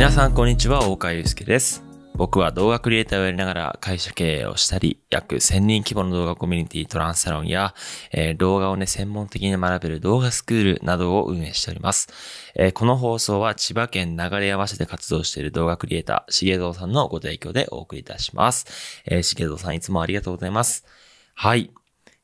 皆さんこんにちは、大川祐介です。僕は動画クリエイターをやりながら会社経営をしたり、約1000人規模の動画コミュニティトランスサロンや、えー動画をね、専門的に学べる動画スクールなどを運営しております。えーこの放送は千葉県流山市で活動している動画クリエイター、しげぞうさんのご提供でお送りいたします。えー、しげぞうさんいつもありがとうございます。はい。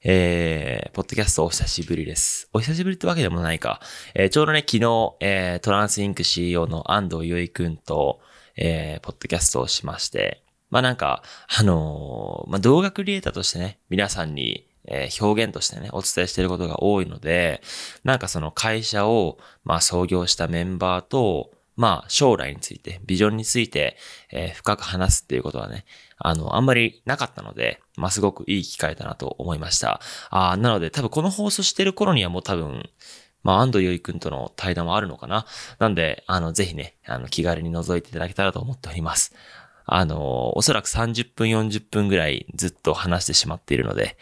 えー、ポッドキャストお久しぶりです。お久しぶりってわけでもないか。えーちょうどね、昨日、えートランスインク CEO の安藤優衣くんと、えーポッドキャストをしまして、まあなんか、あのーまあ動画クリエイターとしてね、皆さんに、えー表現としてね、お伝えしていることが多いので、なんかその会社を、まあ創業したメンバーと、まあ将来について、ビジョンについて、えー深く話すっていうことはね、あの、あんまりなかったので、まあすごくいい機会だなと思いました。あーなので多分この放送してる頃にはもう多分、まあ安藤優衣くんとの対談もあるのかな。なんで、あの、ぜひね、あの、気軽に覗いていただけたらと思っております。あの、おそらく30分、40分ぐらいずっと話してしまっているので、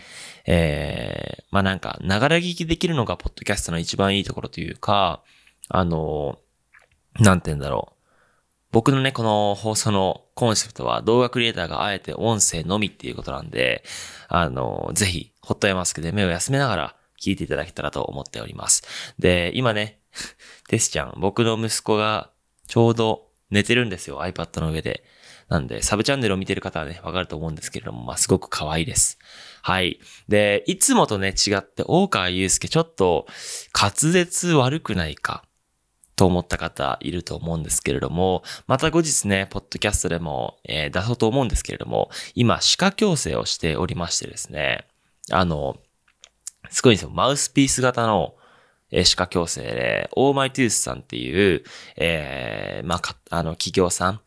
えー、まあなんか、ながら聞きできるのがポッドキャストの一番いいところというか、あの、なんて言うんだろう。僕のね、この放送のコンセプトは動画クリエイターがあえて音声のみっていうことなんで、あの、ぜひ、ホットエマスクで目を休めながら聞いていただけたらと思っております。で、今ね、テスちゃん、僕の息子がちょうど寝てるんですよ、iPad の上で。なんで、サブチャンネルを見てる方はね、わかると思うんですけれども、まあ、すごく可愛いです。はい。で、いつもとね、違って、大川祐介、ちょっと、滑舌悪くないかと思った方いると思うんですけれども、また後日ね、ポッドキャストでも、えー出そうと思うんですけれども、今、歯科矯正をしておりましてですね、あの、すごいんですよ。マウスピース型の、えー歯科矯正で、オーマイトゥースさんっていう、えーまあ、あの、企業さん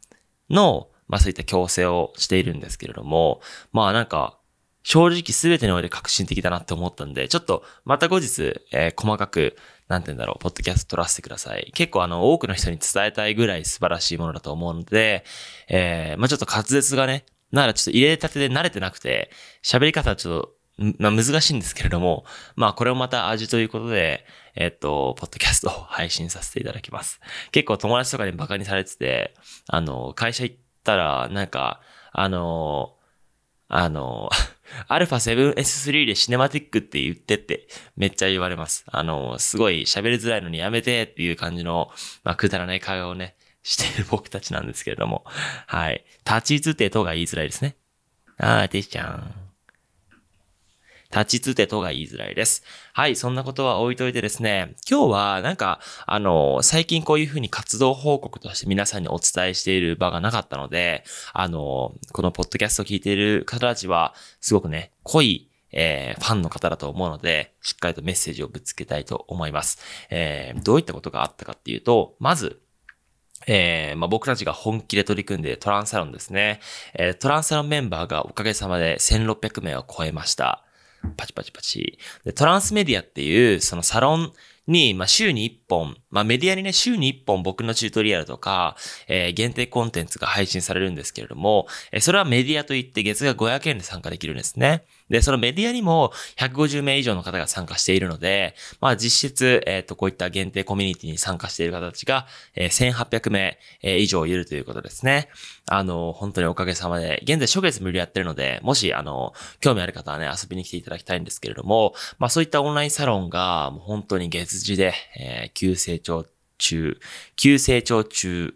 の、まあ、そういった矯正をしているんですけれども、まあ、なんか、正直全てにおいて革新的だなって思ったんで、ちょっとまた後日、えー細かく、なんて言うんだろう、ポッドキャスト撮らせてください。結構あの、多くの人に伝えたいぐらい素晴らしいものだと思うので、えーまあちょっと滑舌がね、ならちょっと入れたてで慣れてなくて、喋り方はちょっと、まあ難しいんですけれども、まあこれをまた味ということで、えっと、ポッドキャストを配信させていただきます。結構友達とかにバカにされてて、あの、会社行ったら、なんか、あの、あの、アルファ 7S3 でシネマティックって言ってってめっちゃ言われます。あの、すごい喋りづらいのにやめてっていう感じの、まあ、くだらない会話をね、してる 僕たちなんですけれども。はい。立ち位置ってとが言いづらいですね。あー、てしちゃん。立ちつてとが言いづらいです。はい、そんなことは置いといてですね、今日はなんか、あの、最近こういうふうに活動報告として皆さんにお伝えしている場がなかったので、あの、このポッドキャストを聞いている方たちは、すごくね、濃い、えーファンの方だと思うので、しっかりとメッセージをぶつけたいと思います。えーどういったことがあったかっていうと、まず、えーまあ、僕たちが本気で取り組んでいるトランサロンですね。えートランサロンメンバーがおかげさまで1600名を超えました。パチパチパチ。で、トランスメディアっていう、そのサロンに、まあ、週に1本、まあ、メディアにね、週に1本僕のチュートリアルとか、えー限定コンテンツが配信されるんですけれども、えーそれはメディアといって月額500円で参加できるんですね。で、そのメディアにも150名以上の方が参加しているので、まあ実質、えっ、と、こういった限定コミュニティに参加している方たちが、えー1800名、えー以上いるということですね。あの、本当におかげさまで、現在初月無料やってるので、もし、あの、興味ある方はね、遊びに来ていただきたいんですけれども、まあそういったオンラインサロンが、もう本当に月次で、えー急成長長中、急成長中、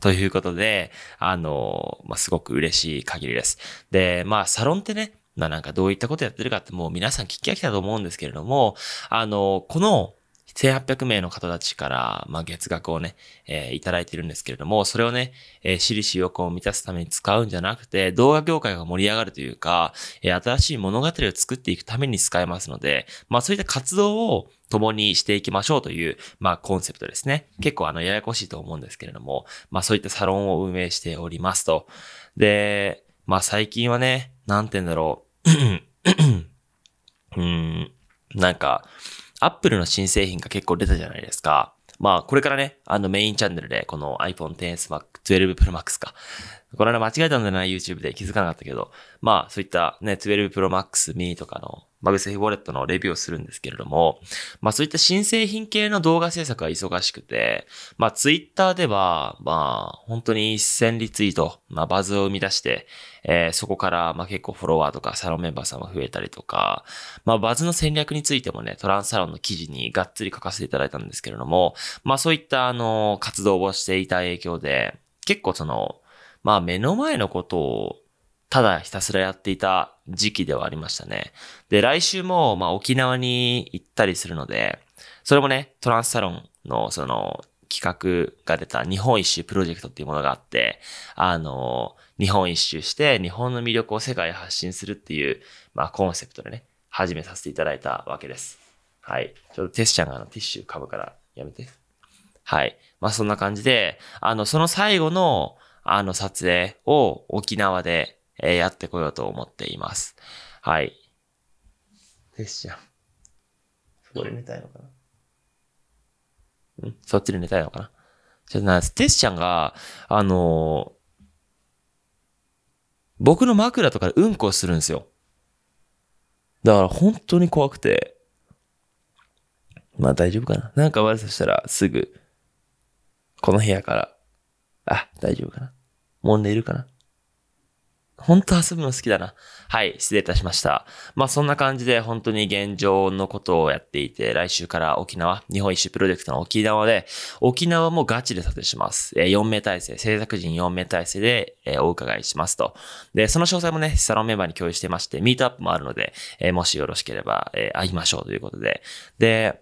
ということで、あの、まあ、すごく嬉しい限りです。で、まあ、サロンってね、まあ、なんかどういったことやってるかってもう皆さん聞き飽きたと思うんですけれども、あの、この1800名の方たちから、まあ、月額をね、えーいただいてるんですけれども、それをね、えー私利私欲を満たすために使うんじゃなくて、動画業界が盛り上がるというか、えー新しい物語を作っていくために使えますので、まあ、そういった活動を共にしていきましょうという、まあ、コンセプトですね。結構あの、ややこしいと思うんですけれども、まあ、そういったサロンを運営しておりますと。で、まあ、最近はね、なんて言うんだろう。うん、なんか、アップルの新製品が結構出たじゃないですか。まあ、これからね、あのメインチャンネルで、この iPhone XS Max、12 Pro Max か。これは間違えたんだな、YouTube で気づかなかったけど。まあ、そういったね、12 Pro Max mini とかの、マグセフウォレットのレビューをするんですけれども、まあそういった新製品系の動画制作は忙しくて、まあツイッターでは、まあ本当に1000リツイート、まあバズを生み出して、えー、そこからまあ結構フォロワーとかサロンメンバーさんも増えたりとか、まあバズの戦略についてもね、トランスサロンの記事にがっつり書かせていただいたんですけれども、まあそういったあの活動をしていた影響で、結構その、まあ目の前のことをただひたすらやっていた時期ではありましたね。で、来週も、まあ、沖縄に行ったりするので、それもね、トランスサロンの、その、企画が出た日本一周プロジェクトっていうものがあって、あの、日本一周して日本の魅力を世界へ発信するっていう、まあ、コンセプトでね、始めさせていただいたわけです。はい。ちょっとテスちゃんがあのティッシュ噛むからやめて。はい。まあ、そんな感じで、あの、その最後の、あの、撮影を沖縄でえー、やってこようと思っています。はい。テスちゃん。そこで寝たいのかなん？そっちで寝たいのかな？ちょっとな、テスちゃんが、あのー、僕の枕とかでうんこをするんですよ。だから本当に怖くて。まあ大丈夫かな？なんか悪さしたらすぐ、この部屋から、あ、大丈夫かな？もう寝るかな？本当遊ぶの好きだな。はい、失礼いたしました。まあそんな感じで本当に現状のことをやっていて、来週から沖縄、日本一周プロジェクトの沖縄で、沖縄もガチで撮影します。え4名体制、制作人4名体制で、えお伺いしますと。で、その詳細もね、サロンメンバーに共有してまして、ミートアップもあるので、えもしよろしければ、え会いましょうということで。で、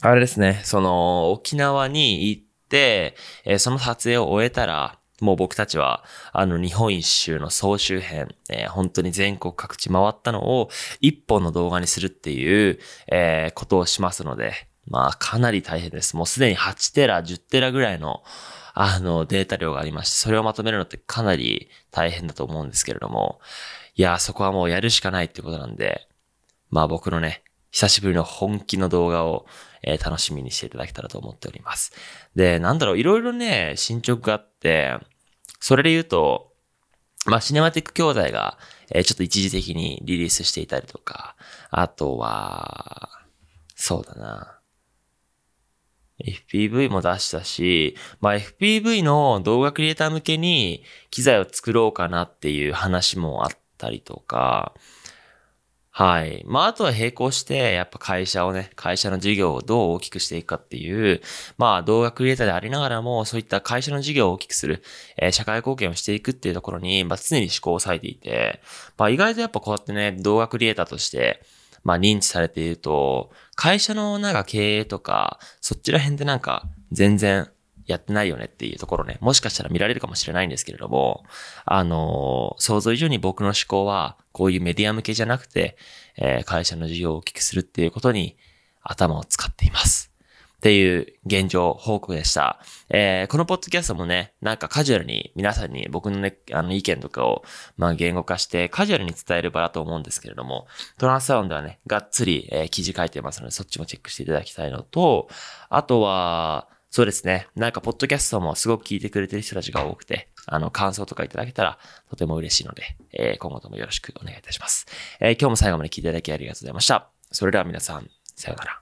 あれですね、その、沖縄に行って、えその撮影を終えたら、もう僕たちは、あの、日本一周の総集編、えー、本当に全国各地回ったのを一本の動画にするっていう、えー、ことをしますので、まあ、かなり大変です。もうすでに8テラ、10テラぐらいの、あの、データ量がありまして、それをまとめるのってかなり大変だと思うんですけれども、いや、そこはもうやるしかないってことなんで、まあ僕のね、久しぶりの本気の動画を、えー、楽しみにしていただけたらと思っております。で、なんだろう、いろいろね、進捗があって、それで言うと、まあ、シネマティック兄弟が、えー、ちょっと一時的にリリースしていたりとか、あとは、そうだな。FPV も出したし、まあ、FPV の動画クリエイター向けに機材を作ろうかなっていう話もあったりとか、はい。まあ、あとは並行して、やっぱ会社をね、会社の事業をどう大きくしていくかっていう、まあ、動画クリエイターでありながらも、そういった会社の事業を大きくする、えー、社会貢献をしていくっていうところに、まあ、常に思考を割いていて、まあ、意外とやっぱこうやってね、動画クリエイターとして、まあ、認知されていると、会社のなんか経営とか、そっちら辺でなんか、全然、やってないよねっていうところね、もしかしたら見られるかもしれないんですけれども、あの想像以上に僕の思考は、こういうメディア向けじゃなくて、えー、会社の事業を大きくするっていうことに頭を使っています。っていう現状報告でした。えー、このポッドキャストもね、なんかカジュアルに皆さんに僕のね、あの意見とかを、まあ言語化してカジュアルに伝える場だと思うんですけれども、トランスサウンドはね、がっつり、えー、記事書いてますので、そっちもチェックしていただきたいのと、あとは、そうですね。なんか、ポッドキャストもすごく聞いてくれてる人たちが多くて、あの、感想とかいただけたらとても嬉しいので、えー、今後ともよろしくお願いいたします。えー、今日も最後まで聞いていただきありがとうございました。それでは皆さん、さようなら。